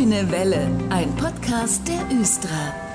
Grüne Welle, ein Podcast der Östra.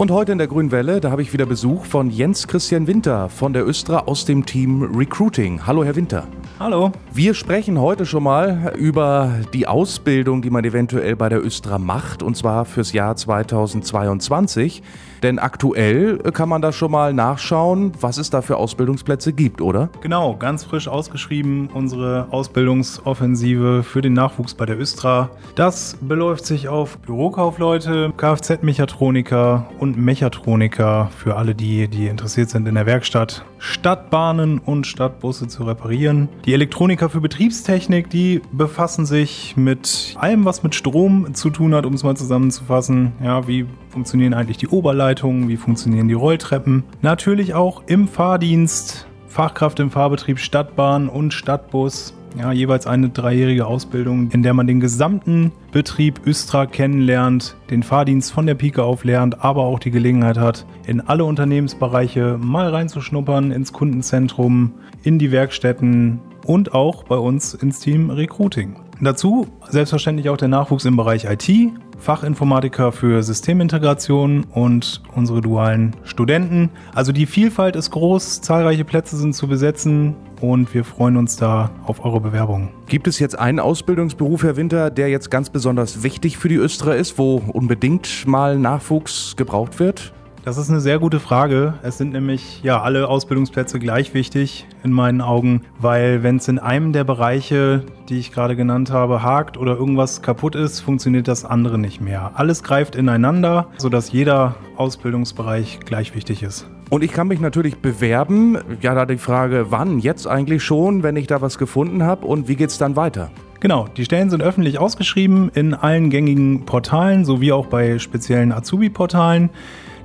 Und heute in der Grünen Welle, da habe ich wieder Besuch von Jens Christian Winter von der Östra aus dem Team Recruiting. Hallo, Herr Winter. Hallo. Wir sprechen heute schon mal über die Ausbildung, die man eventuell bei der Östra macht, und zwar fürs Jahr 2022. Denn aktuell kann man da schon mal nachschauen, was es da für Ausbildungsplätze gibt, oder? Genau, ganz frisch ausgeschrieben unsere Ausbildungsoffensive für den Nachwuchs bei der Östra. Das beläuft sich auf Bürokaufleute, Kfz-Mechatroniker und Mechatroniker für alle die, die interessiert sind in der Werkstatt, Stadtbahnen und Stadtbusse zu reparieren. Die Elektroniker für Betriebstechnik, die befassen sich mit allem, was mit Strom zu tun hat, um es mal zusammenzufassen. Ja, wie funktionieren eigentlich die Oberleitungen, wie funktionieren die Rolltreppen. Natürlich auch im Fahrdienst, Fachkraft im Fahrbetrieb Stadtbahn und Stadtbus. Ja, jeweils eine dreijährige Ausbildung, in der man den gesamten Betrieb Östra kennenlernt, den Fahrdienst von der Pike auf lernt, aber auch die Gelegenheit hat, in alle Unternehmensbereiche mal reinzuschnuppern, ins Kundenzentrum, in die Werkstätten und auch bei uns ins Team Recruiting. Dazu selbstverständlich auch der Nachwuchs im Bereich IT, Fachinformatiker für Systemintegration und unsere dualen Studenten. Also die Vielfalt ist groß, zahlreiche Plätze sind zu besetzen und wir freuen uns da auf eure Bewerbung. Gibt es jetzt einen Ausbildungsberuf, Herr Winter, der jetzt ganz besonders wichtig für die Östra ist, wo unbedingt mal Nachwuchs gebraucht wird? Das ist eine sehr gute Frage. Es sind nämlich ja alle Ausbildungsplätze gleich wichtig in meinen Augen, weil wenn es in einem der Bereiche, die ich gerade genannt habe, hakt oder irgendwas kaputt ist, funktioniert das andere nicht mehr. Alles greift ineinander, sodass jeder Ausbildungsbereich gleich wichtig ist. Und ich kann mich natürlich bewerben. Ja, da die Frage, wann? Jetzt eigentlich schon, wenn ich da was gefunden habe. Und wie geht es dann weiter? Genau, die Stellen sind öffentlich ausgeschrieben in allen gängigen Portalen sowie auch bei speziellen Azubi-Portalen.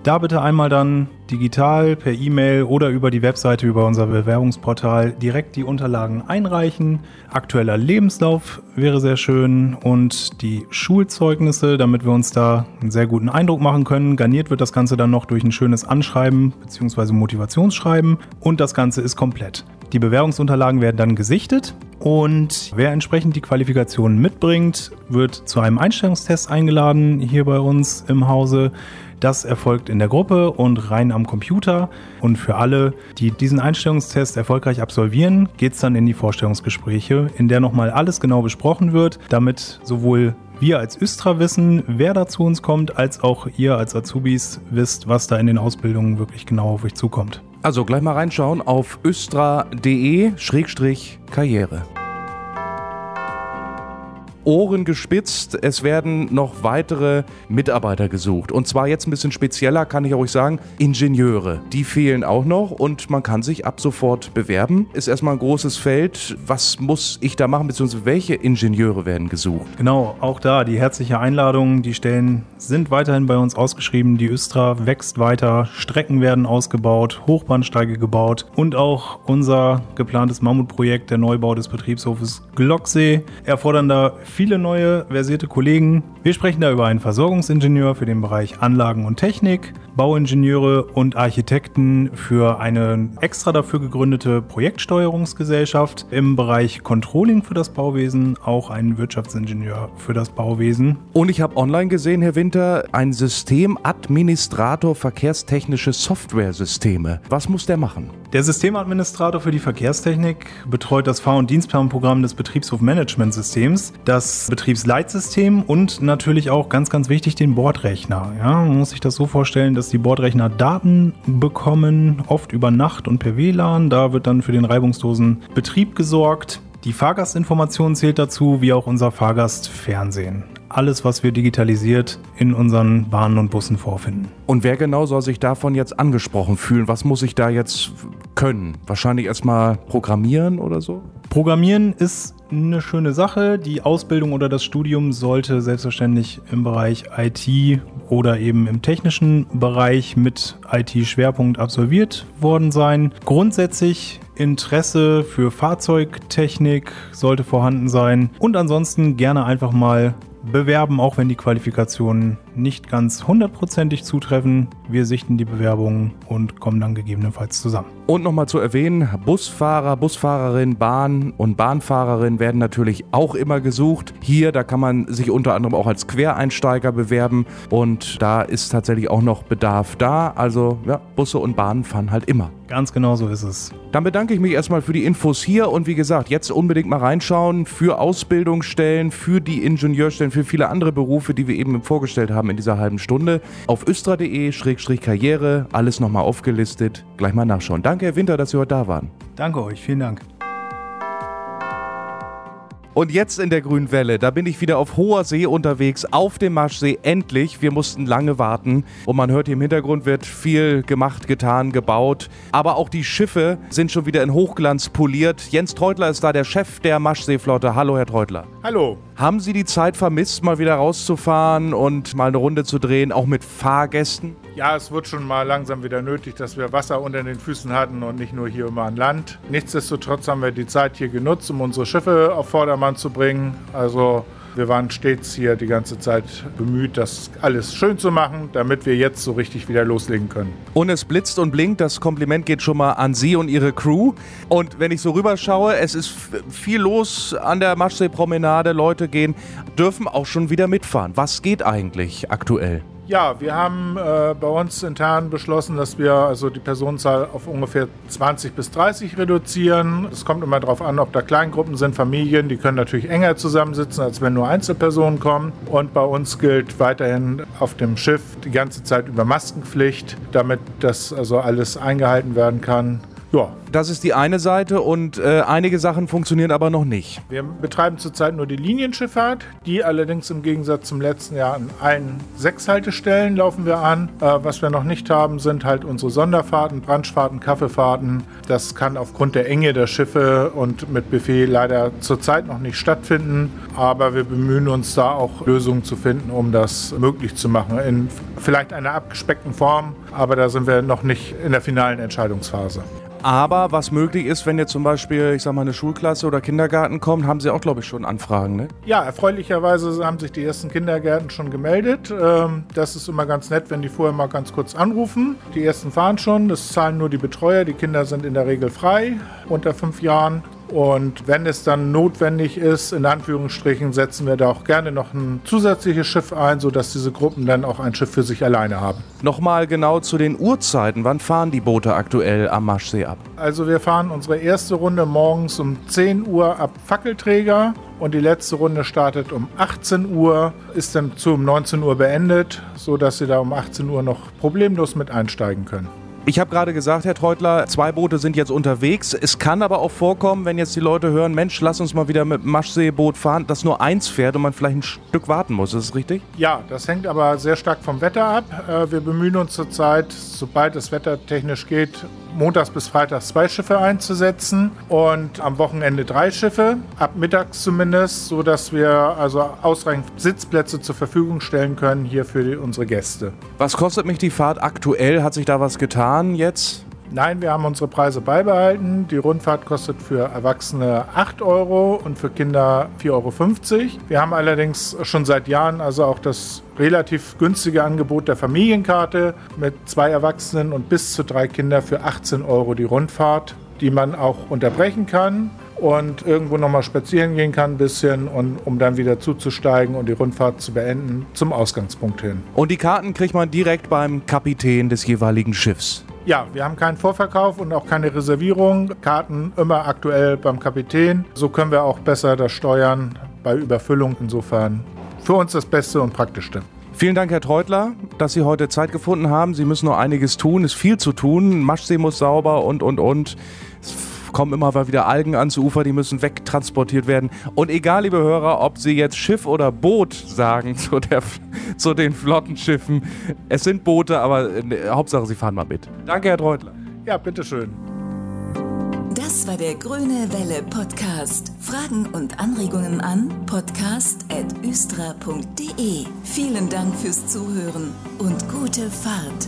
Da bitte einmal dann digital, per E-Mail oder über die Webseite, über unser Bewerbungsportal direkt die Unterlagen einreichen. Aktueller Lebenslauf wäre sehr schön und die Schulzeugnisse, damit wir uns da einen sehr guten Eindruck machen können. Garniert wird das Ganze dann noch durch ein schönes Anschreiben bzw. Motivationsschreiben und das Ganze ist komplett. Die Bewerbungsunterlagen werden dann gesichtet und wer entsprechend die Qualifikationen mitbringt, wird zu einem Einstellungstest eingeladen hier bei uns im Hause. Das erfolgt in der Gruppe und rein am Computer. Und für alle, die diesen Einstellungstest erfolgreich absolvieren, geht es dann in die Vorstellungsgespräche, in der nochmal alles genau besprochen wird, damit sowohl wir als Östra wissen, wer da zu uns kommt, als auch ihr als Azubis wisst, was da in den Ausbildungen wirklich genau auf euch zukommt. Also gleich mal reinschauen auf östra.de-karriere. Ohren gespitzt. Es werden noch weitere Mitarbeiter gesucht. Und zwar jetzt ein bisschen spezieller, kann ich euch sagen, Ingenieure. Die fehlen auch noch und man kann sich ab sofort bewerben. Ist erstmal ein großes Feld. Was muss ich da machen, beziehungsweise welche Ingenieure werden gesucht? Genau, auch da die herzliche Einladung. Die Stellen sind weiterhin bei uns ausgeschrieben. Die Östra wächst weiter. Strecken werden ausgebaut, Hochbahnsteige gebaut und auch unser geplantes Mammutprojekt, der Neubau des Betriebshofes Glocksee, erfordern da viele neue versierte Kollegen. Wir sprechen da über einen Versorgungsingenieur für den Bereich Anlagen und Technik, Bauingenieure und Architekten für eine extra dafür gegründete Projektsteuerungsgesellschaft im Bereich Controlling für das Bauwesen, auch einen Wirtschaftsingenieur für das Bauwesen. Und ich habe online gesehen, Herr Winter, ein Systemadministrator verkehrstechnische Softwaresysteme. Was muss der machen? Der Systemadministrator für die Verkehrstechnik betreut das Fahr- und Dienstplanprogramm des Betriebshofmanagementsystems, das Betriebsleitsystem und natürlich auch ganz, ganz wichtig den Bordrechner. Ja, man muss sich das so vorstellen, dass die Bordrechner Daten bekommen, oft über Nacht und per WLAN. Da wird dann für den reibungslosen Betrieb gesorgt. Die Fahrgastinformation zählt dazu, wie auch unser Fahrgastfernsehen alles, was wir digitalisiert in unseren Bahnen und Bussen vorfinden. Und wer genau soll sich davon jetzt angesprochen fühlen? Was muss ich da jetzt können? Wahrscheinlich erstmal programmieren oder so? Programmieren ist eine schöne Sache. Die Ausbildung oder das Studium sollte selbstverständlich im Bereich IT oder eben im technischen Bereich mit IT-Schwerpunkt absolviert worden sein. Grundsätzlich Interesse für Fahrzeugtechnik sollte vorhanden sein und ansonsten gerne einfach mal bewerben, auch wenn die Qualifikationen nicht ganz hundertprozentig zutreffen. Wir sichten die Bewerbungen und kommen dann gegebenenfalls zusammen. Und nochmal zu erwähnen, Busfahrer, Busfahrerin, Bahn und Bahnfahrerin werden natürlich auch immer gesucht. Hier, da kann man sich unter anderem auch als Quereinsteiger bewerben und da ist tatsächlich auch noch Bedarf da. Also ja, Busse und Bahnen fahren halt immer. Ganz genau so ist es. Dann bedanke ich mich erstmal für die Infos hier und wie gesagt, jetzt unbedingt mal reinschauen für Ausbildungsstellen, für die Ingenieurstellen, für viele andere Berufe, die wir eben vorgestellt haben in dieser halben Stunde. Auf östra.de-karriere, alles nochmal aufgelistet. Gleich mal nachschauen. Danke, Herr Winter, dass Sie heute da waren. Danke euch, vielen Dank. Und jetzt in der Grünen Welle, da bin ich wieder auf hoher See unterwegs, auf dem Maschsee, endlich. Wir mussten lange warten und man hört hier im Hintergrund wird viel gemacht, getan, gebaut. Aber auch die Schiffe sind schon wieder in Hochglanz poliert. Jens Treutler ist da, der Chef der Maschseeflotte. Hallo, Herr Treutler. Hallo. Haben Sie die Zeit vermisst, mal wieder rauszufahren und mal eine Runde zu drehen, auch mit Fahrgästen? Ja, es wird schon mal langsam wieder nötig, dass wir Wasser unter den Füßen hatten und nicht nur hier immer an Land. Nichtsdestotrotz haben wir die Zeit hier genutzt, um unsere Schiffe auf Vordermann zu bringen. Also wir waren stets hier die ganze Zeit bemüht, das alles schön zu machen, damit wir jetzt so richtig wieder loslegen können. Und es blitzt und blinkt. Das Kompliment geht schon mal an Sie und Ihre Crew. Und wenn ich so rüberschaue, es ist viel los an der Maschsee-Promenade. Leute gehen, dürfen auch schon wieder mitfahren. Was geht eigentlich aktuell? Ja, wir haben äh, bei uns intern beschlossen, dass wir also die Personenzahl auf ungefähr 20 bis 30 reduzieren. Es kommt immer darauf an, ob da Kleingruppen sind, Familien, die können natürlich enger zusammensitzen, als wenn nur Einzelpersonen kommen. Und bei uns gilt weiterhin auf dem Schiff die ganze Zeit über Maskenpflicht, damit das also alles eingehalten werden kann. Ja. Das ist die eine Seite und äh, einige Sachen funktionieren aber noch nicht. Wir betreiben zurzeit nur die Linienschifffahrt, die allerdings im Gegensatz zum letzten Jahr an allen sechs Haltestellen laufen wir an. Äh, was wir noch nicht haben, sind halt unsere Sonderfahrten, Brandfahrten, Kaffeefahrten. Das kann aufgrund der Enge der Schiffe und mit Buffet leider zurzeit noch nicht stattfinden, aber wir bemühen uns da auch Lösungen zu finden, um das möglich zu machen. In vielleicht einer abgespeckten Form, aber da sind wir noch nicht in der finalen Entscheidungsphase. Aber was möglich ist, wenn jetzt zum Beispiel, ich sag mal, eine Schulklasse oder Kindergarten kommt, haben Sie auch, glaube ich, schon Anfragen, ne? Ja, erfreulicherweise haben sich die ersten Kindergärten schon gemeldet. Ähm, das ist immer ganz nett, wenn die vorher mal ganz kurz anrufen. Die ersten fahren schon, das zahlen nur die Betreuer. Die Kinder sind in der Regel frei, unter fünf Jahren. Und wenn es dann notwendig ist, in Anführungsstrichen, setzen wir da auch gerne noch ein zusätzliches Schiff ein, sodass diese Gruppen dann auch ein Schiff für sich alleine haben. Nochmal genau zu den Uhrzeiten. Wann fahren die Boote aktuell am Maschsee ab? Also wir fahren unsere erste Runde morgens um 10 Uhr ab Fackelträger und die letzte Runde startet um 18 Uhr, ist dann zu um 19 Uhr beendet, sodass Sie da um 18 Uhr noch problemlos mit einsteigen können. Ich habe gerade gesagt, Herr Treutler, zwei Boote sind jetzt unterwegs. Es kann aber auch vorkommen, wenn jetzt die Leute hören, Mensch, lass uns mal wieder mit dem Maschseeboot fahren, dass nur eins fährt und man vielleicht ein Stück warten muss. Ist das richtig? Ja, das hängt aber sehr stark vom Wetter ab. Äh, wir bemühen uns zurzeit, sobald es wettertechnisch geht, montags bis freitags zwei Schiffe einzusetzen und am Wochenende drei Schiffe, ab mittags zumindest, sodass wir also ausreichend Sitzplätze zur Verfügung stellen können hier für unsere Gäste. Was kostet mich die Fahrt aktuell? Hat sich da was getan jetzt? Nein, wir haben unsere Preise beibehalten. Die Rundfahrt kostet für Erwachsene 8 Euro und für Kinder 4,50 Euro. Wir haben allerdings schon seit Jahren also auch das relativ günstige Angebot der Familienkarte mit zwei Erwachsenen und bis zu drei Kindern für 18 Euro die Rundfahrt, die man auch unterbrechen kann und irgendwo nochmal spazieren gehen kann ein bisschen und um dann wieder zuzusteigen und die Rundfahrt zu beenden zum Ausgangspunkt hin. Und die Karten kriegt man direkt beim Kapitän des jeweiligen Schiffs. Ja, wir haben keinen Vorverkauf und auch keine Reservierung. Karten immer aktuell beim Kapitän. So können wir auch besser das steuern bei Überfüllung. Insofern für uns das Beste und Praktischste. Vielen Dank, Herr Treutler, dass Sie heute Zeit gefunden haben. Sie müssen noch einiges tun, es ist viel zu tun. Maschsee muss sauber und, und, und. Es kommen immer mal wieder Algen ans Ufer, die müssen wegtransportiert werden. Und egal, liebe Hörer, ob Sie jetzt Schiff oder Boot sagen zu, der, zu den Flottenschiffen, es sind Boote, aber äh, Hauptsache, Sie fahren mal mit. Danke, Herr Treutler. Ja, bitteschön. Das war der Grüne Welle Podcast. Fragen und Anregungen an podcast.östra.de. Vielen Dank fürs Zuhören und gute Fahrt.